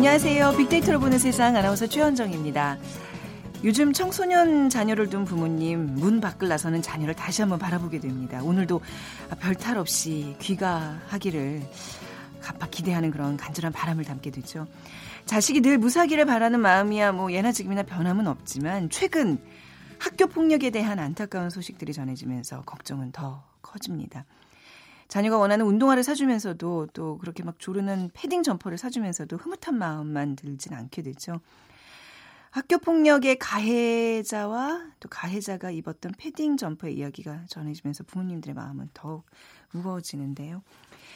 안녕하세요. 빅데이터로 보는 세상 아나운서 최현정입니다. 요즘 청소년 자녀를 둔 부모님 문 밖을 나서는 자녀를 다시 한번 바라보게 됩니다. 오늘도 별탈 없이 귀가하기를 갑박 기대하는 그런 간절한 바람을 담게 되죠. 자식이 늘 무사기를 바라는 마음이야 뭐 예나 지금이나 변함은 없지만 최근 학교 폭력에 대한 안타까운 소식들이 전해지면서 걱정은 더 커집니다. 자녀가 원하는 운동화를 사주면서도 또 그렇게 막 조르는 패딩 점퍼를 사주면서도 흐뭇한 마음만 들진 않게 되죠. 학교 폭력의 가해자와 또 가해자가 입었던 패딩 점퍼의 이야기가 전해지면서 부모님들의 마음은 더욱 무거워지는데요.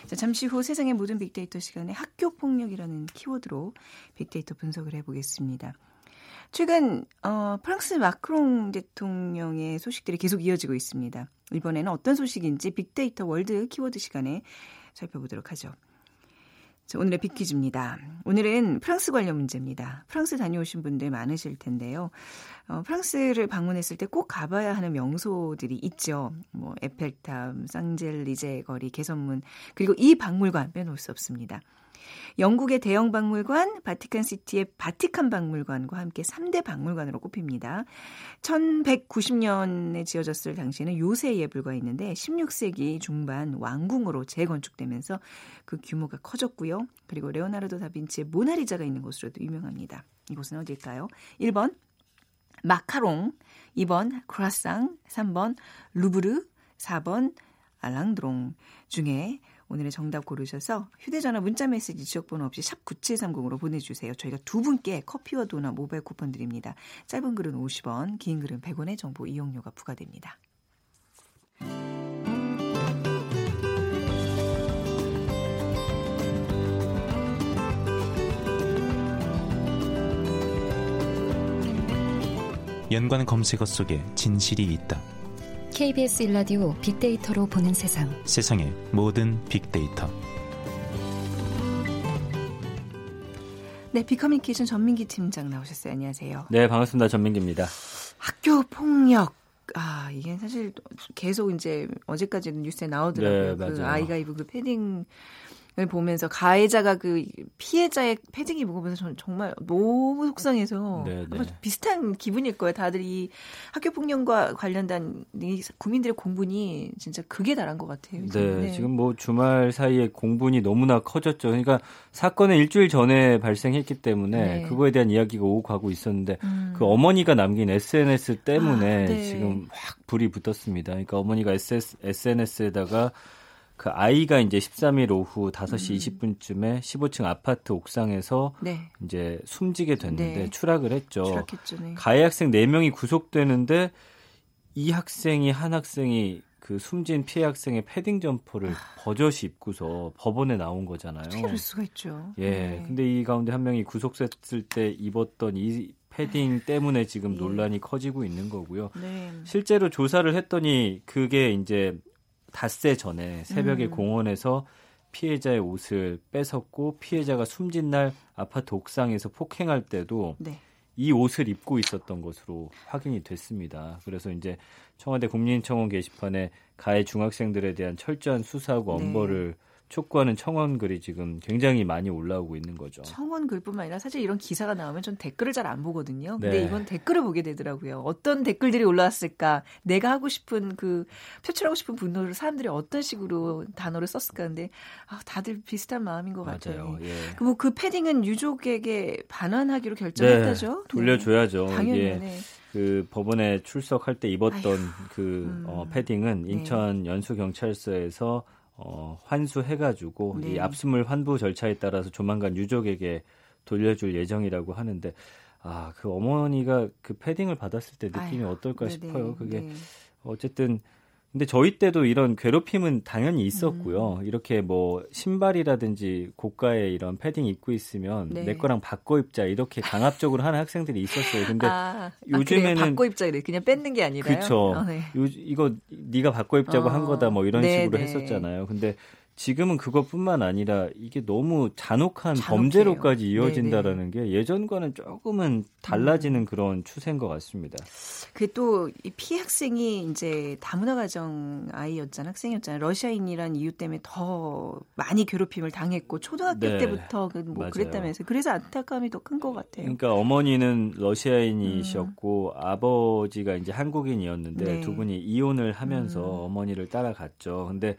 자, 잠시 후 세상의 모든 빅데이터 시간에 학교 폭력이라는 키워드로 빅데이터 분석을 해보겠습니다. 최근 어, 프랑스 마크롱 대통령의 소식들이 계속 이어지고 있습니다. 이번에는 어떤 소식인지 빅데이터 월드 키워드 시간에 살펴보도록 하죠. 자, 오늘의 빅퀴즈입니다. 오늘은 프랑스 관련 문제입니다. 프랑스 다녀오신 분들 많으실 텐데요. 어, 프랑스를 방문했을 때 꼭 가봐야 하는 명소들이 있죠. 뭐 에펠탑, 샹젤리제 거리, 개선문 그리고 이 박물관 빼놓을 수 없습니다. 영국의 대영 박물관, 바티칸시티의 바티칸 박물관과 함께 3대 박물관으로 꼽힙니다. 1190년에 지어졌을 당시에는 요새 예불가 있는데 16세기 중반 왕궁으로 재건축되면서 그 규모가 커졌고요. 그리고 레오나르도 다빈치의 모나리자가 있는 곳으로도 유명합니다. 이곳은 어딜까요? 1번 마카롱, 2번 크라상, 3번 루브르, 4번 알랑드롱 중에 오늘의 정답 고르셔서 휴대전화 문자메시지 지역번호 없이 샵 9730으로 보내주세요. 저희가 두 분께 커피와 도넛 모바일 쿠폰 드립니다. 짧은 글은 50원, 긴 글은 100원의 정보 이용료가 부과됩니다. 연관 검색어 속에 진실이 있다. KBS 일라디오 빅데이터로 보는 세상. 세상의 모든 빅데이터. 네, 빅커뮤니케이션 전민기 팀장 나오셨어요. 안녕하세요. 네, 반갑습니다. 전민기입니다. 학교 폭력. 아, 이게 사실 계속 이제 어제까지는 뉴스에 나오더라고요. 네, 그 아이가 입은 그 패딩 을 보면서 가해자가 그 피해자의 패딩이 보면서 저는 정말 너무 속상해서 네, 네. 비슷한 기분일 거예요. 다들 이 학교 폭력과 관련된 국민들의 공분이 진짜 극에 달한 것 같아요. 네, 네, 지금 뭐 주말 사이에 공분이 너무나 커졌죠. 그러니까 사건은 일주일 전에 발생했기 때문에 네. 그거에 대한 이야기가 오고 가고 있었는데 음. 그 어머니가 남긴 SNS 때문에 아, 네. 지금 확 불이 붙었습니다. 그러니까 어머니가 SNS에다가 그 아이가 이제 13일 오후 5시 음. 20분쯤에 15층 아파트 옥상에서 네. 이제 숨지게 됐는데 네. 추락을 했죠. 추락했죠, 네. 가해 학생 4명이 구속되는데 이 학생이 한 학생이 그 숨진 피해 학생의 패딩 점퍼를 아. 버젓이 입고서 법원에 나온 거잖아요. 어떻게 수가 있죠. 예. 네. 근데 이 가운데 한 명이 구속됐을 때 입었던 이 패딩 때문에 지금 예. 논란이 커지고 있는 거고요. 네. 실제로 조사를 했더니 그게 이제 닷새 전에 새벽에 음. 공원에서 피해자의 옷을 뺏었고 피해자가 숨진 날 아파트 옥상에서 폭행할 때도 네. 이 옷을 입고 있었던 것으로 확인이 됐습니다. 그래서 이제 청와대 국민청원 게시판에 가해 중학생들에 대한 철저한 수사하고 네. 엄벌을 네. 촉구하는 청원글이 지금 굉장히 많이 올라오고 있는 거죠. 청원글뿐만 아니라 사실 이런 기사가 나오면 전 댓글을 잘 안 보거든요. 근데 네. 이번 댓글을 보게 되더라고요. 어떤 댓글들이 올라왔을까? 내가 하고 싶은 그 표출하고 싶은 분노를 사람들이 어떤 식으로 단어를 썼을까? 근데 아, 다들 비슷한 마음인 것 같아요. 예. 그뭐 그 패딩은 유족에게 반환하기로 결정했다죠? 네. 돌려줘야죠. 네. 당연히. 네. 그 법원에 출석할 때 입었던 아휴, 그 음. 어, 패딩은 네. 인천 연수경찰서에서 어, 환수해가지고 네. 이 압수물 환부 절차에 따라서 조만간 유족에게 돌려줄 예정이라고 하는데 아 그 어머니가 그 패딩을 받았을 때 느낌이 아유, 어떨까 네네. 싶어요. 그게 네. 어쨌든 근데 저희 때도 이런 괴롭힘은 당연히 있었고요. 음. 이렇게 뭐 신발이라든지 고가의 이런 패딩 입고 있으면 네. 내 거랑 바꿔 입자 이렇게 강압적으로 하는 학생들이 있었어요. 근데 아, 요즘에는 아, 바꿔 입자 이래 그냥 뺏는 게 아니라 그렇죠. 어, 네. 요 이거 네가 바꿔 입자고 어, 한 거다 뭐 이런 네, 식으로 네. 했었잖아요. 근데 지금은 그것뿐만 아니라 이게 너무 잔혹한 잔혹해요. 범죄로까지 이어진다라는 네네. 게 예전과는 조금은 달라지는 음. 그런 추세인 것 같습니다. 그 또 이 피해 학생이 이제 다문화 가정 아이였잖아 학생이었잖아요. 러시아인이란 이유 때문에 더 많이 괴롭힘을 당했고 초등학교 네. 때부터 그뭐 그랬다면서 그래서 안타까움이 더 큰 것 같아요. 그러니까 어머니는 러시아인이셨고 음. 아버지가 이제 한국인이었는데 네. 두 분이 이혼을 하면서 음. 어머니를 따라갔죠. 근데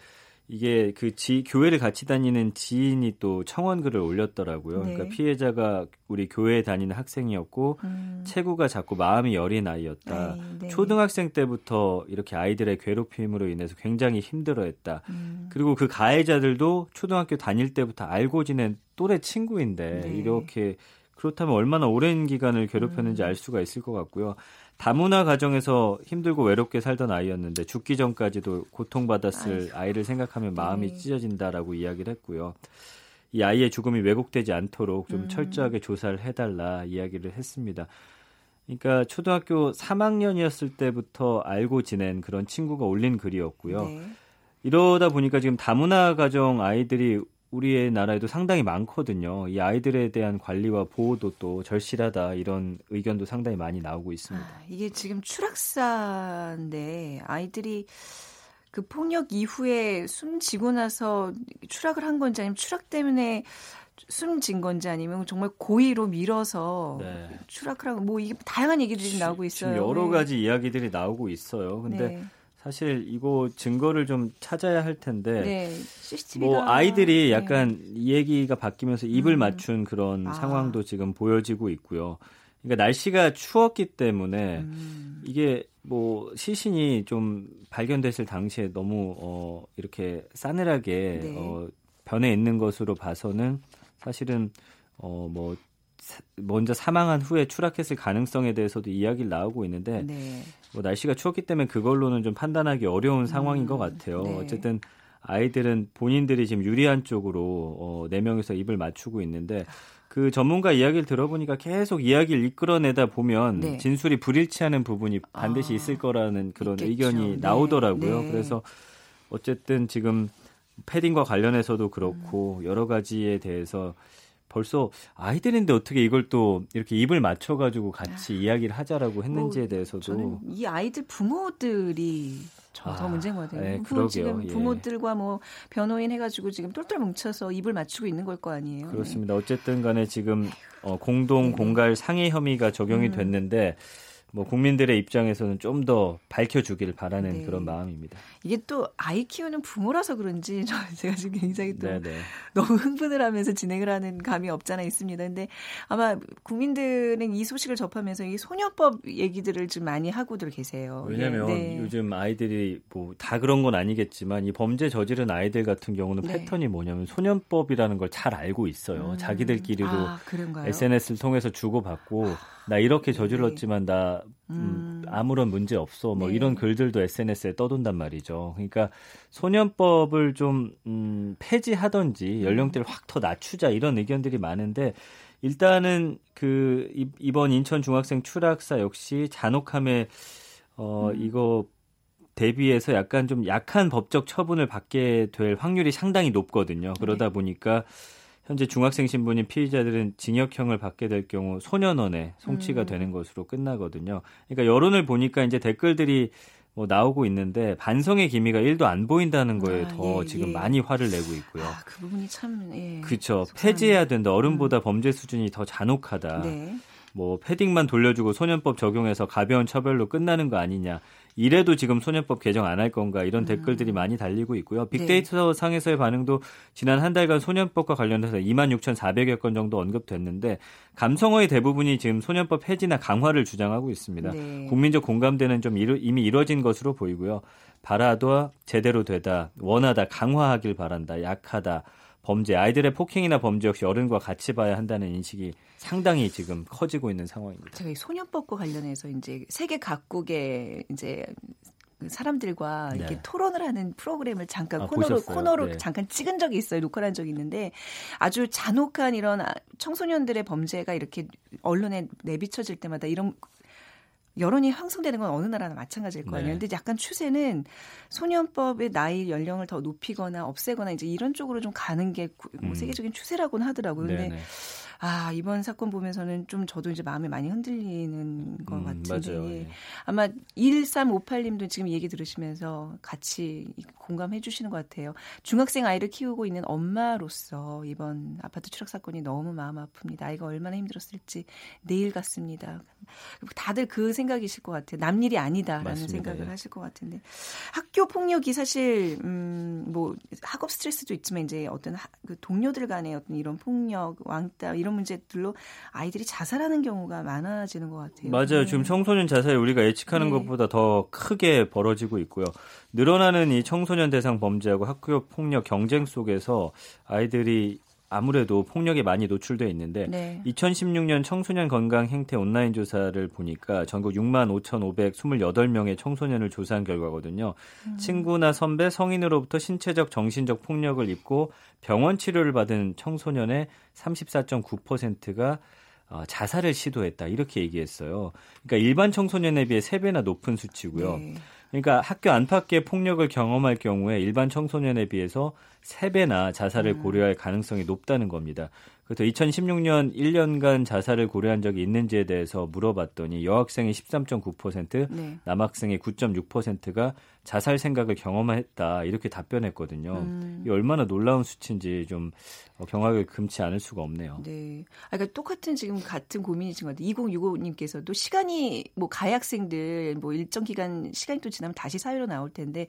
이게 그 지, 교회를 같이 다니는 지인이 또 청원 글을 올렸더라고요. 그러니까 네. 그러니까 피해자가 우리 교회에 다니는 학생이었고 음. 체구가 자꾸 마음이 여린 아이였다. 네, 네. 초등학생 때부터 이렇게 아이들의 괴롭힘으로 인해서 굉장히 힘들어했다. 음. 그리고 그 가해자들도 초등학교 다닐 때부터 알고 지낸 또래 친구인데 네. 이렇게 그렇다면 얼마나 오랜 기간을 괴롭혔는지 음. 알 수가 있을 것 같고요. 다문화 가정에서 힘들고 외롭게 살던 아이였는데 죽기 전까지도 고통받았을 아이고. 아이를 생각하면 마음이 네. 찢어진다라고 이야기를 했고요. 이 아이의 죽음이 왜곡되지 않도록 좀 음. 철저하게 조사를 해달라 이야기를 했습니다. 그러니까 초등학교 3학년이었을 때부터 알고 지낸 그런 친구가 올린 글이었고요. 네. 이러다 보니까 지금 다문화 가정 아이들이 우리의 나라에도 상당히 많거든요. 이 아이들에 대한 관리와 보호도 또 절실하다 이런 의견도 상당히 많이 나오고 있습니다. 아, 이게 지금 추락사인데 아이들이 그 폭력 이후에 숨지고 나서 추락을 한 건지 아니면 추락 때문에 숨진 건지 아니면 정말 고의로 밀어서 네. 추락을 하고 뭐 이게 다양한 얘기들이 나오고 있어요. 여러 네. 가지 네. 이야기들이 나오고 있어요. 근데 네. 사실 이거 증거를 좀 찾아야 할 텐데 네, 뭐 아이들이 네. 약간 네. 얘기가 바뀌면서 입을 음. 맞춘 그런 아. 상황도 지금 보여지고 있고요. 그러니까 날씨가 추웠기 때문에 음. 이게 뭐 시신이 좀 발견됐을 당시에 너무 어 이렇게 싸늘하게 네. 어 변해 있는 것으로 봐서는 사실은 어뭐 먼저 사망한 후에 추락했을 가능성에 대해서도 이야기를 나오고 있는데 네. 뭐 날씨가 추웠기 때문에 그걸로는 좀 판단하기 어려운 음, 상황인 것 같아요. 네. 어쨌든 아이들은 본인들이 지금 유리한 쪽으로 어, 4명에서 입을 맞추고 있는데 그 전문가 이야기를 들어보니까 계속 이야기를 이끌어내다 보면 네. 진술이 불일치하는 부분이 반드시 아, 있을 거라는 그런 있겠죠. 의견이 네. 나오더라고요. 네. 그래서 어쨌든 지금 패딩과 관련해서도 그렇고 음. 여러 가지에 대해서 벌써 아이들인데 어떻게 이걸 또 이렇게 입을 맞춰가지고 같이 아, 이야기를 하자라고 했는지에 뭐, 대해서도 저는 이 아이들 부모들이 더 아, 문제인 것 같아요. 네, 부모 지금 예. 부모들과 예. 뭐 변호인 해가지고 지금 똘똘 뭉쳐서 입을 맞추고 있는 걸 거 아니에요. 그렇습니다. 네. 어쨌든 간에 지금 어, 공동 공갈 상해 혐의가 적용이 음. 됐는데 뭐 국민들의 입장에서는 좀 더 밝혀주길 바라는 네. 그런 마음입니다. 이게 또 아이 키우는 부모라서 그런지 제가 지금 굉장히 또 네네. 네. 너무 흥분을 하면서 진행을 하는 감이 없잖아 있습니다. 근데 아마 국민들은 이 소식을 접하면서 이 소녀법 얘기들을 좀 많이 하고들 계세요. 왜냐하면 네. 요즘 아이들이 뭐 다 그런 건 아니겠지만 이 범죄 저지른 아이들 같은 경우는 네. 패턴이 뭐냐면 소년법이라는 걸 잘 알고 있어요. 음. 자기들끼리도 아, SNS를 통해서 주고받고 아. 나 이렇게 네. 저질렀지만 나 음, 음. 아무런 문제 없어. 뭐 네. 이런 글들도 SNS에 떠돈단 말이죠. 그러니까 소년법을 좀 음, 폐지하던지 연령대를 확 더 낮추자 이런 의견들이 많은데 일단은 그 이번 인천 중학생 추락사 역시 잔혹함에 어 음. 이거 대비해서 약간 좀 약한 법적 처분을 받게 될 확률이 상당히 높거든요. 그러다 네. 보니까 현재 중학생 신분인 피의자들은 징역형을 받게 될 경우 소년원에 송치가 음. 되는 것으로 끝나거든요. 그러니까 여론을 보니까 이제 댓글들이 뭐 나오고 있는데 반성의 기미가 1도 안 보인다는 거에 아, 더 예, 지금 예. 많이 화를 내고 있고요. 아, 그 부분이 참 예. 그렇죠. 폐지해야 된다. 어른보다 음. 범죄 수준이 더 잔혹하다. 네. 뭐 패딩만 돌려주고 소년법 적용해서 가벼운 처벌로 끝나는 거 아니냐. 이래도 지금 소년법 개정 안 할 건가 이런 음. 댓글들이 많이 달리고 있고요. 빅데이터 네. 상에서의 반응도 지난 한 달간 소년법과 관련해서 2만 6,400여 건 정도 언급됐는데 감성어의 대부분이 지금 소년법 폐지나 강화를 주장하고 있습니다. 네. 국민적 공감대는 좀 이루, 이미 이뤄진 것으로 보이고요. 바라도 제대로 되다, 원하다, 강화하길 바란다, 약하다, 범죄, 아이들의 폭행이나 범죄 역시 어른과 같이 봐야 한다는 인식이 상당히 지금 커지고 있는 상황입니다. 제가 소년법과 관련해서 이제 세계 각국의 이제 사람들과 네. 이렇게 토론을 하는 프로그램을 잠깐 아, 코너로 보셨어요? 코너로 네. 잠깐 찍은 적이 있어요. 녹화한 적이 있는데 아주 잔혹한 이런 아, 청소년들의 범죄가 이렇게 언론에 내비쳐질 때마다 이런 여론이 형성되는 건 어느 나라나 마찬가지일 거 아니에요. 네. 근데 약간 추세는 소년법의 나이 연령을 더 높이거나 없애거나 이제 이런 쪽으로 좀 가는 게뭐 음. 세계적인 추세라고는 하더라고요. 근데 네네. 아, 이번 사건 보면서는 좀 저도 이제 마음이 많이 흔들리는 것 음, 같은데. 맞아요. 예. 아마 1358님도 지금 얘기 들으시면서 같이 공감해 주시는 것 같아요. 중학생 아이를 키우고 있는 엄마로서 이번 아파트 추락 사건이 너무 마음 아픕니다. 아이가 얼마나 힘들었을지 내일 같습니다. 다들 그 생각이실 것 같아요. 남 일이 아니다라는 맞습니다. 생각을 예. 하실 것 같은데. 학교 폭력이 사실, 음, 뭐, 학업 스트레스도 있지만 이제 어떤 하, 그 동료들 간의 어떤 이런 폭력, 왕따, 이런 문제들로 아이들이 자살하는 경우가 많아지는 것 같아요. 맞아요. 네. 지금 청소년 자살이 우리가 예측하는 네. 것보다 더 크게 벌어지고 있고요. 늘어나는 이 청소년 대상 범죄하고 학교 폭력 경쟁 속에서 아이들이 아무래도 폭력에 많이 노출돼 있는데 네. 2016년 청소년 건강 행태 온라인 조사를 보니까 전국 6만 5,528명의 청소년을 조사한 결과거든요. 음. 친구나 선배, 성인으로부터 신체적, 정신적 폭력을 입고 병원 치료를 받은 청소년의 34.9%가 어, 자살을 시도했다 이렇게 얘기했어요. 그러니까 일반 청소년에 비해 3배나 높은 수치고요. 네. 그러니까 학교 안팎의 폭력을 경험할 경우에 일반 청소년에 비해서 3배나 자살을 음. 고려할 가능성이 높다는 겁니다. 그래서 2016년 1년간 자살을 고려한 적이 있는지에 대해서 물어봤더니 여학생이 13.9%, 네. 남학생의 9.6%가 자살 생각을 경험했다 이렇게 답변했거든요. 음. 이 얼마나 놀라운 수치인지 좀 어, 경악을 금치 않을 수가 없네요. 네. 아, 그러니까 똑같은 지금 같은 고민이신 것 같아요. 2065님께서도 시간이 뭐 가해학생들 뭐 일정 기간 시간이 또 지나면 다시 사회로 나올 텐데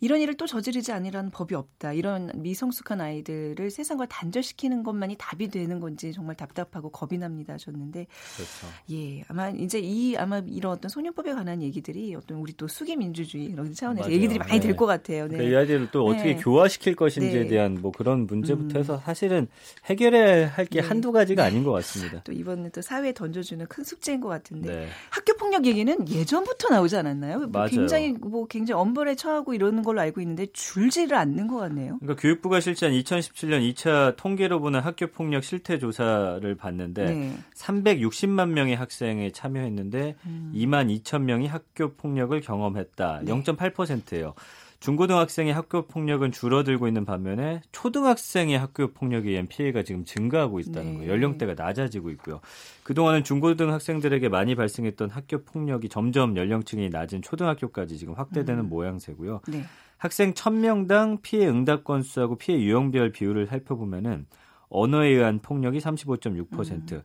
이런 일을 또 저지르지 않으라는 법이 없다. 이런 미성숙한 아이들을 세상과 단절시키는 것만이 답이 되는 건지 정말 답답하고 겁이 납니다. 하셨는데 그렇죠. 예. 아마 이제 이 아마 이런 어떤 소년법에 관한 얘기들이 어떤 우리 또 수기 민주주의 이런 차원 차원에서 맞아요. 얘기들이 많이 네. 될것 같아요. 네. 그러니까 이 아이들을 또 어떻게 네. 교화시킬 것인지에 네. 대한 뭐 그런 문제부터 음. 해서 사실은 해결해야 할게 네. 한두 가지가 아닌 것 같습니다. 또 이번에 또 사회에 던져주는 큰 숙제인 것 같은데 네. 학교 폭력 얘기는 예전부터 나오지 않았나요? 뭐. 굉장히 뭐 굉장히 엄벌에 처하고 이러는 걸로 알고 있는데 줄지를 않는 것 같네요. 그러니까 교육부가 실시한 2017년 2차 통계로 보는 학교 폭력 실태 조사를 봤는데 360만 명의 학생이 참여했는데 음. 2만 2천 명이 학교 폭력을 경험했다. 0.8% 8%예요. 중고등학생의 학교 폭력은 줄어들고 있는 반면에 초등학생의 학교 폭력에 의한 피해가 지금 증가하고 있다는 네. 거예요. 연령대가 낮아지고 있고요. 그동안은 중고등학생들에게 많이 발생했던 학교 폭력이 점점 연령층이 낮은 초등학교까지 지금 확대되는 음. 모양새고요. 네. 학생 1000명당 피해 응답 건수하고 피해 유형별 비율을 살펴보면은 언어에 의한 폭력이 35.6%, 음.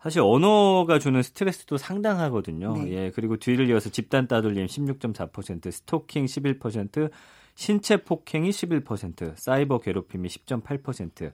사실 언어가 주는 스트레스도 상당하거든요. 네. 예, 그리고 뒤를 이어서 집단 따돌림 16.4%, 스토킹 11%, 신체 폭행이 11%, 사이버 괴롭힘이 10.8%.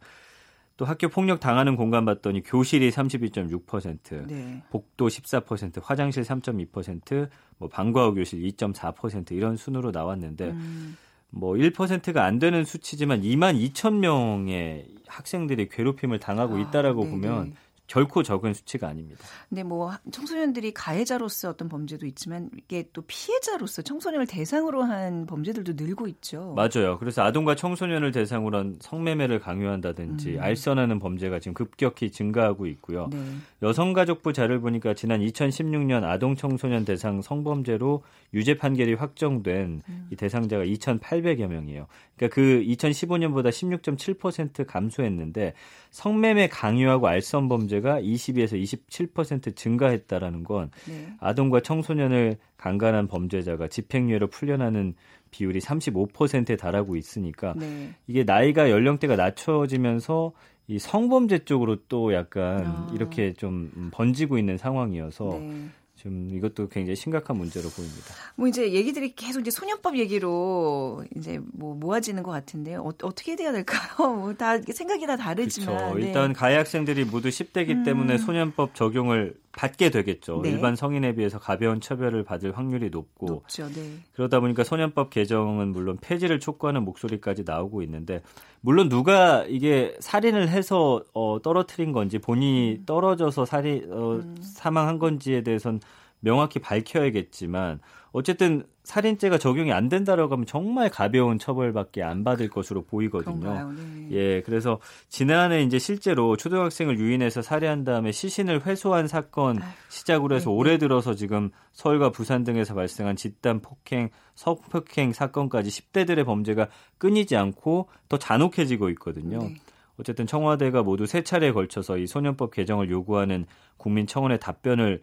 또 학교 폭력 당하는 공간 봤더니 교실이 32.6%, 네. 복도 14%, 화장실 3.2%, 뭐 방과 후 교실 2.4% 이런 순으로 나왔는데 음. 뭐 1%가 안 되는 수치지만 2만 2천 명의 학생들이 괴롭힘을 당하고 아, 있다라고 아, 보면 결코 적은 수치가 아닙니다. 근데 뭐 청소년들이 가해자로서 어떤 범죄도 있지만 이게 또 피해자로서 청소년을 대상으로 한 범죄들도 늘고 있죠. 맞아요. 그래서 아동과 청소년을 대상으로 한 성매매를 강요한다든지 음. 알선하는 범죄가 지금 급격히 증가하고 있고요. 네. 여성가족부 자료를 보니까 지난 2016년 아동 청소년 대상 성범죄로 유죄 판결이 확정된 음. 이 대상자가 2,800여 명이에요. 그러니까 그 2015년보다 16.7% 감소했는데 성매매 강요하고 알선 범죄 가 22에서 27% 증가했다라는 건 네. 아동과 청소년을 강간한 범죄자가 집행유예로 풀려나는 비율이 35%에 달하고 있으니까 네. 이게 나이가 연령대가 낮춰지면서 이 성범죄 쪽으로 또 약간 아. 이렇게 좀 번지고 있는 상황이어서 네. 좀 이것도 굉장히 심각한 문제로 보입니다. 뭐 이제 얘기들이 계속 이제 소년법 얘기로 이제 뭐 모아지는 것 같은데요. 어, 떻게 돼야 될까요? 뭐 다 생각이 다 다르지만 그렇죠. 일단 네. 가해 학생들이 모두 10대기 음. 때문에 소년법 적용을 받게 되겠죠. 네. 일반 성인에 비해서 가벼운 처벌을 받을 확률이 높고 높죠, 네. 그러다 보니까 소년법 개정은 물론 폐지를 촉구하는 목소리까지 나오고 있는데 물론 누가 이게 살인을 해서 어, 떨어뜨린 건지 본인이 음. 떨어져서 살인 어, 음. 사망한 건지에 대해서는 명확히 밝혀야겠지만 어쨌든 살인죄가 적용이 안 된다라고 하면 정말 가벼운 처벌밖에 안 받을 것으로 보이거든요. 네. 예, 그래서 지난해 이제 실제로 초등학생을 유인해서 살해한 다음에 시신을 회수한 사건 시작으로 해서 네. 올해 들어서 지금 서울과 부산 등에서 발생한 집단 폭행, 성폭행 사건까지 10대들의 범죄가 끊이지 않고 더 잔혹해지고 있거든요. 네. 어쨌든 청와대가 모두 세 차례에 걸쳐서 이 소년법 개정을 요구하는 국민청원의 답변을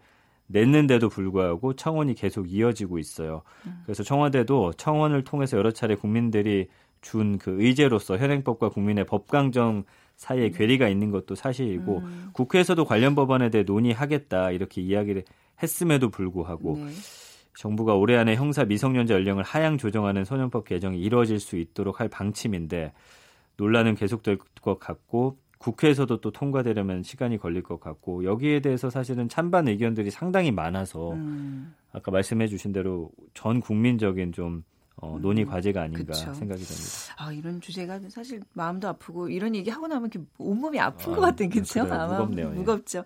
냈는데도 불구하고 청원이 계속 이어지고 있어요. 음. 그래서 청와대도 청원을 통해서 여러 차례 국민들이 준 그 의제로서 현행법과 국민의 법강정 사이에 음. 괴리가 있는 것도 사실이고 음. 국회에서도 관련 법안에 대해 논의하겠다 이렇게 이야기를 했음에도 불구하고 네. 정부가 올해 안에 형사 미성년자 연령을 하향 조정하는 소년법 개정이 이루어질 수 있도록 할 방침인데 논란은 계속될 것 같고 국회에서도 또 통과되려면 시간이 걸릴 것 같고 여기에 대해서 사실은 찬반 의견들이 상당히 많아서 음. 아까 말씀해 주신 대로 전 국민적인 좀 어, 음. 논의 과제가 아닌가 그쵸. 생각이 됩니다. 아 이런 주제가 사실 마음도 아프고 이런 얘기 하고 나면 이렇게 온몸이 아픈 아, 것 같은 그렇죠? 아마 무겁네요. 예. 무겁죠.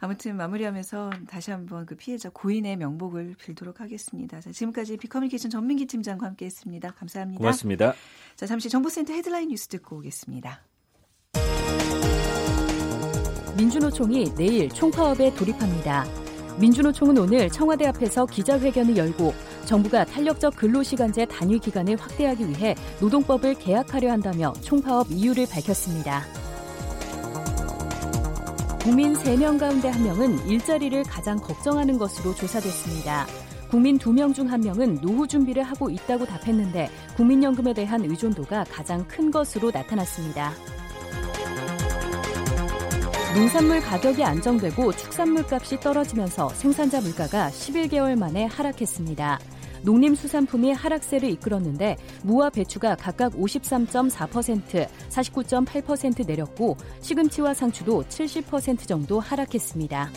아무튼 마무리하면서 다시 한번 그 피해자 고인의 명복을 빌도록 하겠습니다. 자, 지금까지 비커뮤니케이션 전민기 팀장과 함께했습니다. 감사합니다. 고맙습니다. 자 잠시 정보센터 헤드라인 뉴스 듣고 오겠습니다. 민주노총이 내일 총파업에 돌입합니다. 민주노총은 오늘 청와대 앞에서 기자회견을 열고 정부가 탄력적 근로시간제 단위 기간을 확대하기 위해 노동법을 개혁하려 한다며 총파업 이유를 밝혔습니다. 국민 3명 가운데 1명은 일자리를 가장 걱정하는 것으로 조사됐습니다. 국민 2명 중 1명은 노후 준비를 하고 있다고 답했는데 국민연금에 대한 의존도가 가장 큰 것으로 나타났습니다. 농산물 가격이 안정되고 축산물 값이 떨어지면서 생산자 물가가 11개월 만에 하락했습니다. 농림수산품이 하락세를 이끌었는데 무와 배추가 각각 53.4%, 49.8% 내렸고 시금치와 상추도 70% 정도 하락했습니다.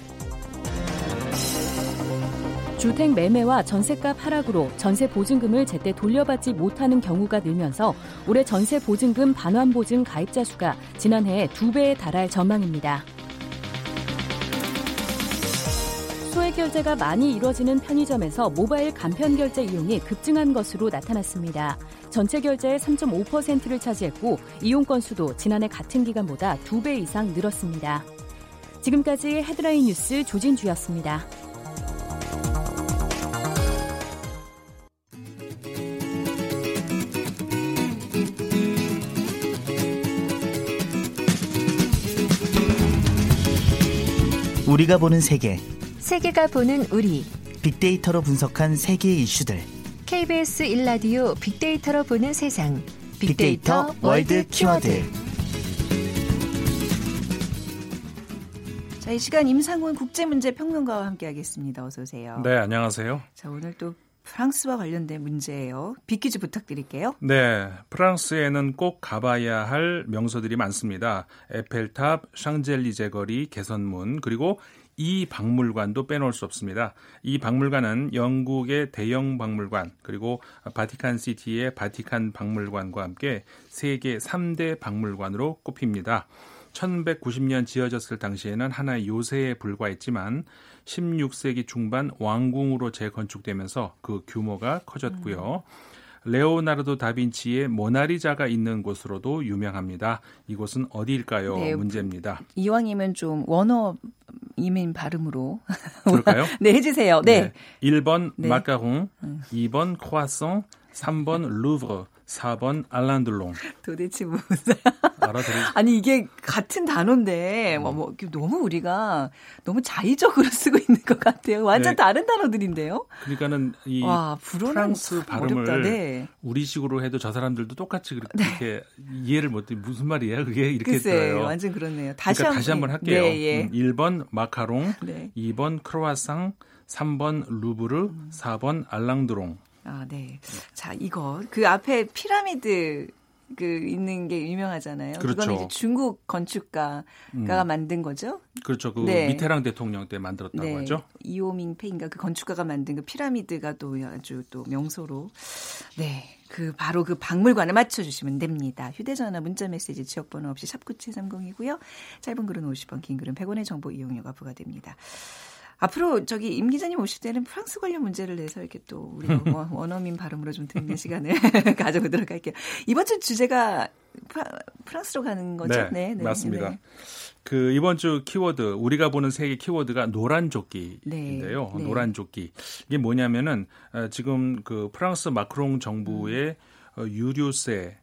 주택 매매와 전세값 하락으로 전세 보증금을 제때 돌려받지 못하는 경우가 늘면서 올해 전세 보증금 반환 보증 가입자 수가 지난해에 두 배에 달할 전망입니다. 소액 결제가 많이 이뤄지는 편의점에서 모바일 간편 결제 이용이 급증한 것으로 나타났습니다. 전체 결제의 3.5%를 차지했고 이용 건수도 지난해 같은 기간보다 두 배 이상 늘었습니다. 지금까지 헤드라인 뉴스 조진주였습니다. 우리가 보는 세계. 세계가 보는 우리. 빅데이터로 분석한 세계 이슈들. KBS 일라디오 빅데이터로 보는 세상. 빅데이터, 빅데이터 월드 키워드. 자, 이 시간 임상훈 국제문제평론가와 함께하겠습니다. 어서 오세요. 네, 안녕하세요. 자, 오늘 또 프랑스와 관련된 문제예요. 빅퀴즈 부탁드릴게요. 네, 프랑스에는 꼭 가봐야 할 명소들이 많습니다. 에펠탑, 샹젤리제 거리, 개선문, 그리고 이 박물관도 빼놓을 수 없습니다. 이 박물관은 영국의 대영 박물관 그리고 바티칸 시티의 바티칸 박물관과 함께 세계 3대 박물관으로 꼽힙니다. 1190년 지어졌을 당시에는 하나의 요새에 불과했지만 16세기 중반 왕궁으로 재건축되면서 그 규모가 커졌고요. 음. 레오나르도 다빈치의 모나리자가 있는 곳으로도 유명합니다. 이곳은 어디일까요? 네, 문제입니다. 이왕이면 좀 원어 이민 발음으로 그럴까요? 네, 해주세요. 네. 네. 1번 네. 마카롱, 2번 크와송, 3번 루브르, 4번 알란들롱. 도대체 무슨 알아들이 아니 이게 같은 단어인데 뭐, 뭐 너무 우리가 너무 자의적으로 쓰고 있는 것 같아요. 완전 네. 다른 단어들인데요. 그러니까는 이 와, 프랑스 발음을 네. 우리식으로 해도 저 사람들도 똑같이 그렇게 네. 이해를 못해 무슨 말이야 그게 이렇게 글쎄, 들어요. 완전 그렇네요. 다시 그러니까 한, 다시 한번 할게요. 네, 예. 1번 음, 마카롱, 네. 2번 크로아상, 3번 루브르, 4번 알랑드롱. 아, 네. 자, 이거 그 앞에 피라미드 그 있는 게 유명하잖아요. 그렇죠. 그거는 이제 중국 건축가가 음. 만든 거죠. 그렇죠. 그 네. 미테랑 대통령 때 만들었다고 네. 하죠. 이오밍 페인가 그 건축가가 만든 그 피라미드가 또 아주 또 명소로 네. 그 바로 그 박물관을 맞춰 주시면 됩니다. 휴대 전화 문자 메시지 지역 번호 없이 샵 9730이고요. 짧은 글은 50원, 긴 글은 100원의 정보 이용료가 부과됩니다. 앞으로 저기 임 기자님 오실 때는 프랑스 관련 문제를 내서 이렇게 또 우리 원어민 발음으로 좀 듣는 시간을 가져보도록 할게요. 이번 주 주제가 프랑스로 가는 거죠? 네, 네, 네 맞습니다. 네. 그 이번 주 키워드 우리가 보는 세계 키워드가 노란 조끼인데요. 네, 네. 노란 조끼 이게 뭐냐면은 어, 지금 그 프랑스 마크롱 정부의 음. 유류세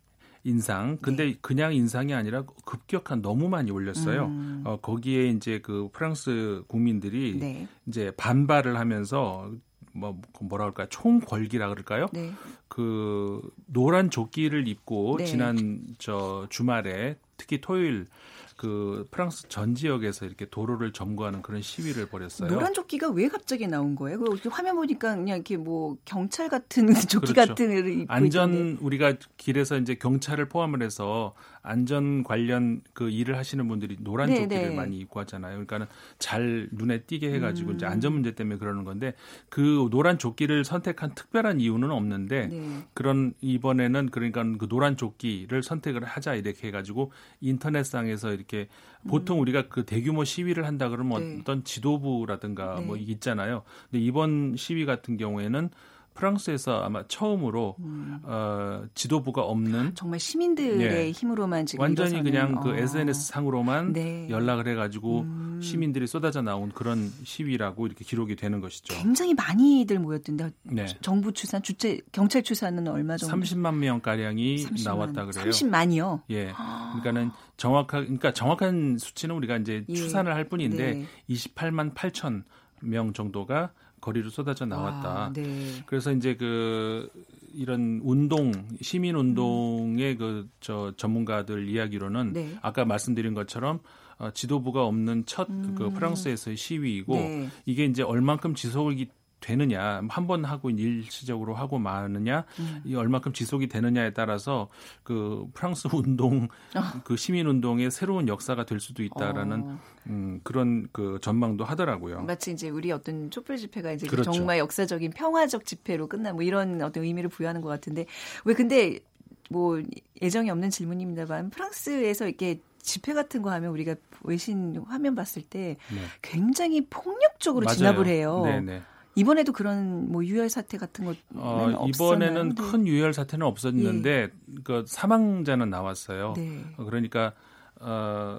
인상. 근데 네. 그냥 인상이 아니라 급격한 너무 많이 올렸어요. 음. 어, 거기에 이제 그 프랑스 국민들이 네. 이제 반발을 하면서 뭐 뭐라 그럴까 총궐기라 그럴까요? 네. 그 노란 조끼를 입고 네. 지난 저 주말에 특히 토요일 그 프랑스 전 지역에서 이렇게 도로를 점거하는 그런 시위를 벌였어요. 노란 조끼가 왜 갑자기 나온 거예요? 그 화면 보니까 그냥 이렇게 뭐 경찰 같은 조끼 그렇죠. 같은 안전 있는데. 우리가 길에서 이제 경찰을 포함을 해서 안전 관련 그 일을 하시는 분들이 노란 네, 조끼를 네. 많이 입고 하잖아요. 그러니까는 잘 눈에 띄게 해가지고 음. 이제 안전 문제 때문에 그러는 건데 그 노란 조끼를 선택한 특별한 이유는 없는데 네. 그런 이번에는 그러니까 그 노란 조끼를 선택을 하자 이렇게 해가지고 인터넷상에서 이렇게 보통 음. 우리가 그 대규모 시위를 한다 그러면 네. 어떤 지도부라든가 뭐 네. 있잖아요. 근데 이번 시위 같은 경우에는 프랑스에서 아마 처음으로 음. 어, 지도부가 없는 정말 시민들의 네. 힘으로만 지금 완전히 그냥 그 어. SNS 상으로만 네. 연락을 해가지고 음. 시민들이 쏟아져 나온 그런 시위라고 이렇게 기록이 되는 것이죠. 굉장히 많이들 모였던데 네. 정부 추산, 주체 경찰 추산은 얼마 정도? 30만 명 가량이 30만, 나왔다 그래요. 30만이요? 예. 그러니까는 정확한 그러니까 정확한 수치는 우리가 이제 예. 추산을 할 뿐인데 28만 8천 명 정도가 거리로 쏟아져 나왔다. 아, 네. 그래서 이제 그 이런 운동 시민 운동의 그 저 전문가들 이야기로는 네. 아까 말씀드린 것처럼 어, 지도부가 없는 첫그 음. 프랑스에서의 시위이고 네. 이게 이제 얼만큼 지속이 되느냐 한 번 하고 일시적으로 하고 마느냐 음. 이 얼마큼 지속이 되느냐에 따라서 그 프랑스 운동 어. 그 시민 운동의 새로운 역사가 될 수도 있다라는 어. 음, 그런 그 전망도 하더라고요. 마치 이제 우리 어떤 촛불 집회가 이제 그렇죠. 정말 역사적인 평화적 집회로 끝나 뭐 이런 어떤 의미를 부여하는 것 같은데 왜 근데 뭐 예정이 없는 질문입니다만 프랑스에서 이렇게 집회 같은 거 하면 우리가 외신 화면 봤을 때 네. 굉장히 폭력적으로 맞아요. 진압을 해요. 네네. 네. 이번에도 그런 뭐 유혈 사태 같은 것은 어, 이번에는 네. 큰 유혈 사태는 없었는데 예. 그 사망자는 나왔어요. 네. 그러니까 어,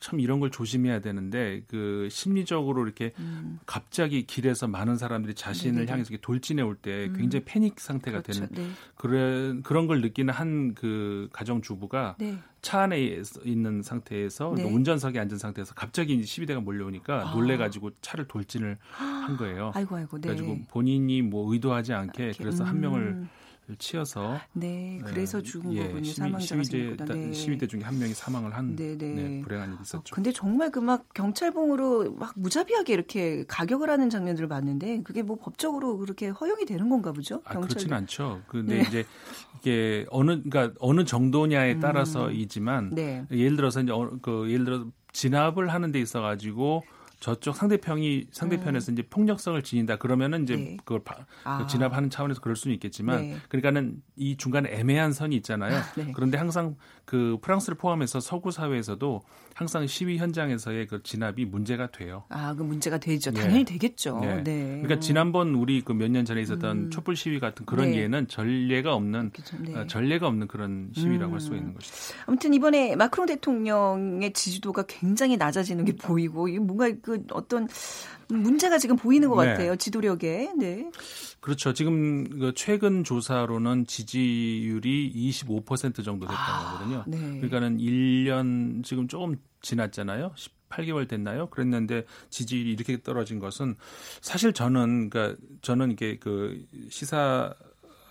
참 이런 걸 조심해야 되는데 그 심리적으로 이렇게 음. 갑자기 길에서 많은 사람들이 자신을 네네. 향해서 돌진해 올 때 굉장히 음. 패닉 상태가 그렇죠. 되는 네. 그런 그런 걸 느끼는 한 그 가정 주부가 네. 차 안에 있는 상태에서 네. 운전석에 앉은 상태에서 갑자기 시비대가 몰려오니까 아. 놀래가지고 차를 돌진을 한 거예요. 아이고 아이고. 네. 그래가지고 본인이 뭐 의도하지 않게 그래서 음. 한 명을 음. 치어서 네, 그래서 네, 죽은 예, 거군요. 사망자가 시위대, 네. 시위대 중에 한 명이 사망을 한 네, 네. 네, 불행한 일이 있었죠. 어, 근데 정말 그 막 경찰봉으로 막 무자비하게 이렇게 가격을 하는 장면들을 봤는데 그게 뭐 법적으로 그렇게 허용이 되는 건가 보죠? 아, 그렇지는 않죠. 근데 네. 이제 이게 어느 그러니까 어느 정도냐에 음. 따라서이지만 음, 예를 들어서 이제 어, 그 예를 들어 진압을 하는 데 있어 가지고 저쪽 상대편이 상대편에서 음. 이제 폭력성을 지닌다 그러면은 이제 네. 그걸 바, 그 아. 진압하는 차원에서 그럴 수는 있겠지만 네. 그러니까는 이 중간에 애매한 선이 있잖아요. 네. 그런데 항상 그 프랑스를 포함해서 서구 사회에서도 항상 시위 현장에서의 그 진압이 문제가 돼요. 아, 그 문제가 되죠. 네. 당연히 되겠죠. 네. 네. 그러니까 지난번 우리 그 몇 년 전에 있었던 음. 촛불 시위 같은 그런 네. 예는 전례가 없는 어, 전례가 없는 그런 시위라고 음. 할수 있는 것이죠. 아무튼 이번에 마크롱 대통령의 지지도가 굉장히 낮아지는 게 보이고 뭔가 그 어떤 문제가 지금 보이는 것 네. 같아요. 지도력에. 네. 그렇죠. 지금 그 최근 조사로는 지지율이 25% 정도 됐다는 아, 거거든요. 네. 그러니까는 1년 지금 조금 지났잖아요. 18개월 됐나요? 그랬는데 지지율이 이렇게 떨어진 것은 사실 저는 그러니까 저는 이게 그 시사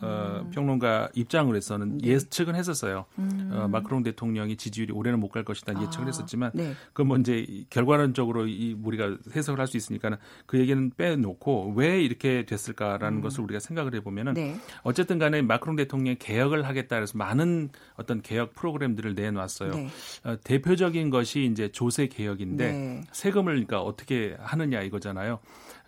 어, 음. 평론가 입장으로 해서는 네. 예측은 했었어요. 음. 어, 마크롱 대통령이 지지율이 올해는 못 갈 것이다 아. 예측을 했었지만 네. 그건 뭐 이제 결과론적으로 이 우리가 해석을 할 수 있으니까는 그 얘기는 빼놓고 왜 이렇게 됐을까라는 음. 것을 우리가 생각을 해보면은 네. 어쨌든 간에 마크롱 대통령이 개혁을 하겠다 그래서 많은 어떤 개혁 프로그램들을 내놨어요. 네. 어, 대표적인 것이 이제 조세 개혁인데 네. 세금을 그러니까 어떻게 하느냐 이거잖아요.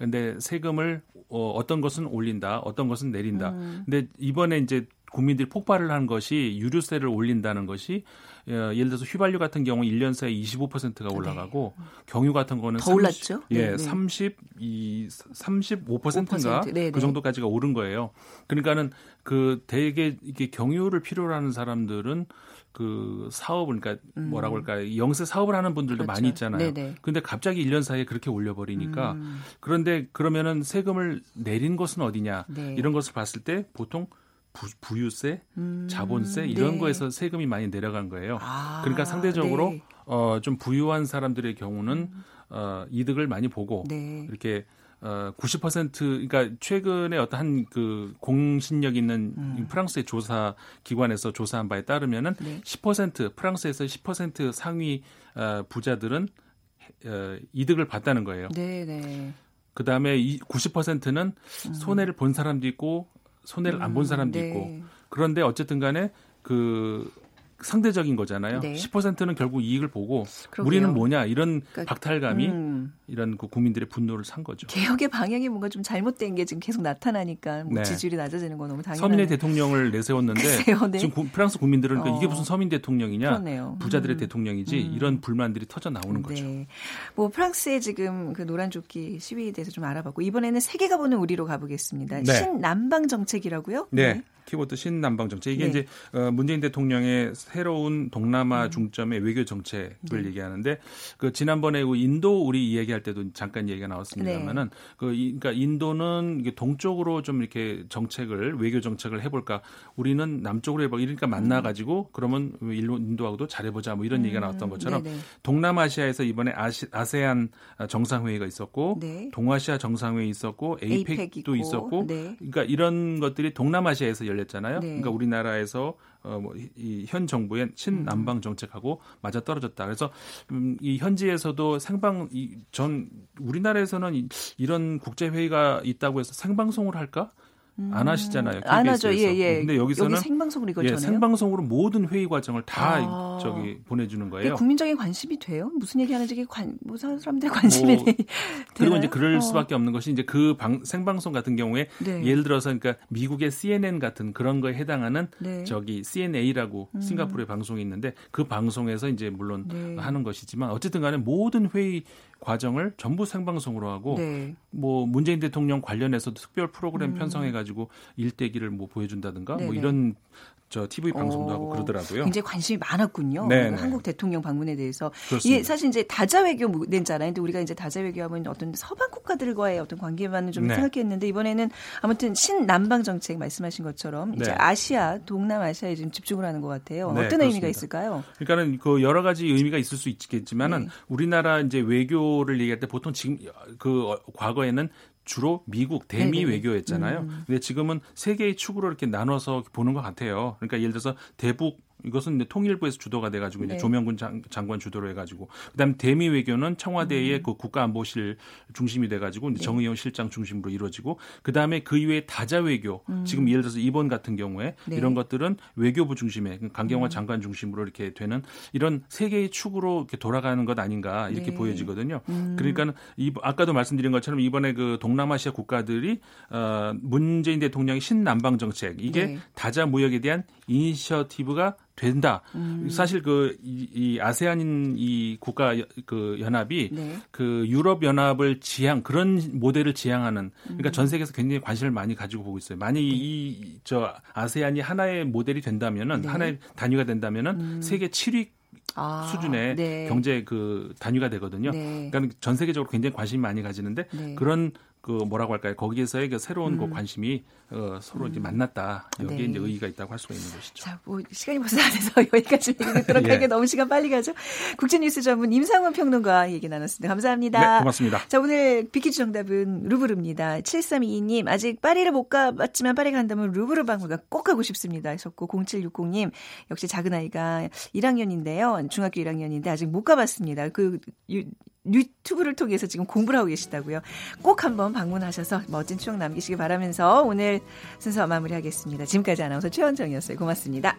근데 세금을 어, 어떤 것은 올린다, 어떤 것은 내린다. 음. 근데 이번에 이제 국민들이 폭발을 한 것이 유류세를 올린다는 것이 어, 예를 들어서 휘발유 같은 경우 1년 사이에 25%가 올라가고 네. 경유 같은 거는 더 30, 올랐죠? 예, 네, 30, 이 35%인가 5%, 네, 그 정도까지가 오른 거예요. 그러니까는 그 대개 이게 경유를 필요로 하는 사람들은 그 사업을 그러니까 음. 뭐라고 할까 영세 사업을 하는 분들도 그렇죠. 많이 있잖아요. 네네. 근데 갑자기 1년 사이에 그렇게 올려 버리니까 음. 그런데 그러면은 세금을 내린 것은 어디냐 네. 이런 것을 봤을 때 보통 부, 유세 음. 자본세 이런 네. 거에서 세금이 많이 내려간 거예요. 아, 그러니까 상대적으로 네. 어, 좀 부유한 사람들의 경우는 음. 어, 이득을 많이 보고 네. 이렇게 어, 90% 그러니까 최근에 어떤 한 그 공신력 있는 음. 프랑스의 조사 기관에서 조사한 바에 따르면은 네. 10% 프랑스에서 10% 상위 어, 부자들은 어, 이득을 봤다는 거예요. 네, 네. 그다음에 이 90%는 음. 손해를 본 사람도 있고 손해를 안 본 사람도 음, 네. 있고 그런데 어쨌든 간에 그 상대적인 거잖아요. 네. 10%는 결국 이익을 보고 그러게요. 우리는 뭐냐 이런 그러니까, 박탈감이 음. 이런 그 국민들의 분노를 산 거죠. 개혁의 방향이 뭔가 좀 잘못된 게 지금 계속 나타나니까 뭐 네. 지지율이 낮아지는 건 너무 당연한. 서민의 대통령을 내세웠는데 네. 지금 구, 프랑스 국민들은 어. 이게 무슨 서민 대통령이냐, 그러네요. 부자들의 음. 대통령이지 음. 이런 불만들이 터져 나오는 네. 거죠. 뭐 프랑스의 지금 그 노란 조끼 시위에 대해서 좀 알아봤고 이번에는 세계가 보는 우리로 가보겠습니다. 네. 신남방 정책이라고요? 네. 네. 키보드 신남방 정책 이게 네. 이제 어, 문재인 대통령의 새로운 동남아 음. 중점의 외교 정책을 네. 얘기하는데 그 지난번에 그 인도 우리 이야기할 때도 잠깐 얘기가 나왔습니다만은 네. 그 이, 그러니까 인도는 동쪽으로 좀 이렇게 정책을 외교 정책을 해볼까 우리는 남쪽으로 해봐 이러니까 만나 가지고 그러면 인도하고도 잘해보자 뭐 이런 음. 얘기가 나왔던 것처럼 네네. 동남아시아에서 이번에 아시, 아세안 정상회의가 있었고 네. 동아시아 정상회의 있었고 에이펙도 있었고 네. 그러니까 이런 것들이 동남아시아에서 열렸잖아요. 네. 그러니까 우리나라에서 어, 뭐, 이현 정부의 친남방 정책하고 맞아 떨어졌다. 그래서 음, 이 현지에서도 생방 이, 전 우리나라에서는 이, 이런 국제 회의가 있다고 해서 생방송을 할까? 안 하시잖아요. KBS에서. 안 하죠. 예, 예. 근데 여기서는 여기 생방송으로 이걸 예, 생방송으로 모든 회의 과정을 다 아. 저기 보내주는 거예요. 국민적인 관심이 돼요? 무슨 얘기하는지 관, 뭐 사람들의 관심이 뭐, 그리고 이제 그럴 어. 수밖에 없는 것이 이제 그 방, 생방송 같은 경우에 네. 예를 들어서 그러니까 미국의 CNN 같은 그런 거에 해당하는 네. 저기 CNA라고 음. 싱가포르의 방송이 있는데 그 방송에서 이제 물론 네. 하는 것이지만 어쨌든간에 모든 회의 과정을 전부 생방송으로 하고 네. 뭐 문재인 대통령 관련해서도 특별 프로그램 음. 편성해 가지고 일대기를 뭐 보여준다든가 뭐 네네. 뭐 이런 저 TV 방송도 어, 하고 그러더라고요. 굉장히 관심이 많았군요. 네, 네. 한국 대통령 방문에 대해서 그렇습니다. 이게 사실 이제 다자 외교 문제잖아요. 근데 우리가 이제 다자 외교하면 어떤 서방 국가들과의 어떤 관계만은 좀 네. 생각했는데 이번에는 아무튼 신남방 정책 말씀하신 것처럼 이제 네. 아시아, 동남아시아에 지금 집중을 하는 것 같아요. 네, 어떤 그렇습니다. 의미가 있을까요? 그러니까는 그 여러 가지 의미가 있을 수 있겠지만은 네. 우리나라 이제 외교를 얘기할 때 보통 지금 그 과거에는 주로 미국 대미 네네. 외교였잖아요. 음. 근데 지금은 세 개의 축으로 이렇게 나눠서 보는 것 같아요. 그러니까 예를 들어서 대북 이것은 이제 통일부에서 주도가 돼가지고 이제 네. 조명군 장, 관 주도로 해가지고 그다음에 대미 외교는 청와대의 음. 그 국가안보실 중심이 돼가지고 이제 네. 정의용 실장 중심으로 이루어지고 그다음에 그 이외에 다자 외교 음. 지금 예를 들어서 이번 같은 경우에 네. 이런 것들은 외교부 중심에 그 강경화 음. 장관 중심으로 이렇게 되는 이런 세 개의 축으로 이렇게 돌아가는 것 아닌가 이렇게 네. 보여지거든요. 음. 그러니까 이 아까도 말씀드린 것처럼 이번에 그 동남아시아 국가들이 어 문재인 대통령의 신남방 정책 이게 네. 다자 무역에 대한 이니셔티브가 된다. 음. 사실 그 이, 이 아세안인 이 국가 그 연합이 네. 그 유럽 연합을 지향 그런 모델을 지향하는 그러니까 음. 전 세계에서 굉장히 관심을 많이 가지고 보고 있어요. 만약 네. 이저 아세안이 하나의 모델이 된다면은 네. 하나의 단위가 된다면은 음. 세계 7위 아, 수준의 네. 경제 그 단위가 되거든요. 네. 그러니까 전 세계적으로 굉장히 관심이 많이 가지는데 네. 그런 그 뭐라고 할까요? 거기에서의 그 새로운 그 음. 그 관심이 어, 서로 음. 이제 만났다. 여기에 네. 이제 의의가 있다고 할 수가 있는 것이죠. 자, 뭐 시간이 벌써 다 돼서 여기까지 얘기 듣도록 예. 하게 너무 시간 빨리 가죠. 국제뉴스 전문 임상훈 평론가 얘기 나눴습니다. 감사합니다. 네, 고맙습니다. 자, 오늘 빅퀴즈 정답은 루브르입니다. 7322님 아직 파리를 못 가봤지만 파리 간다면 루브르 박물관 꼭 가고 싶습니다. 하셨고 0760님 역시 작은 아이가 1학년인데요. 중학교 1학년인데 아직 못 가봤습니다. 그 유튜브를 통해서 지금 공부를 하고 계시다고요. 꼭 한번 방문하셔서 멋진 추억 남기시기 바라면서 오늘 순서 마무리하겠습니다. 지금까지 아나운서 최원정이었어요. 고맙습니다.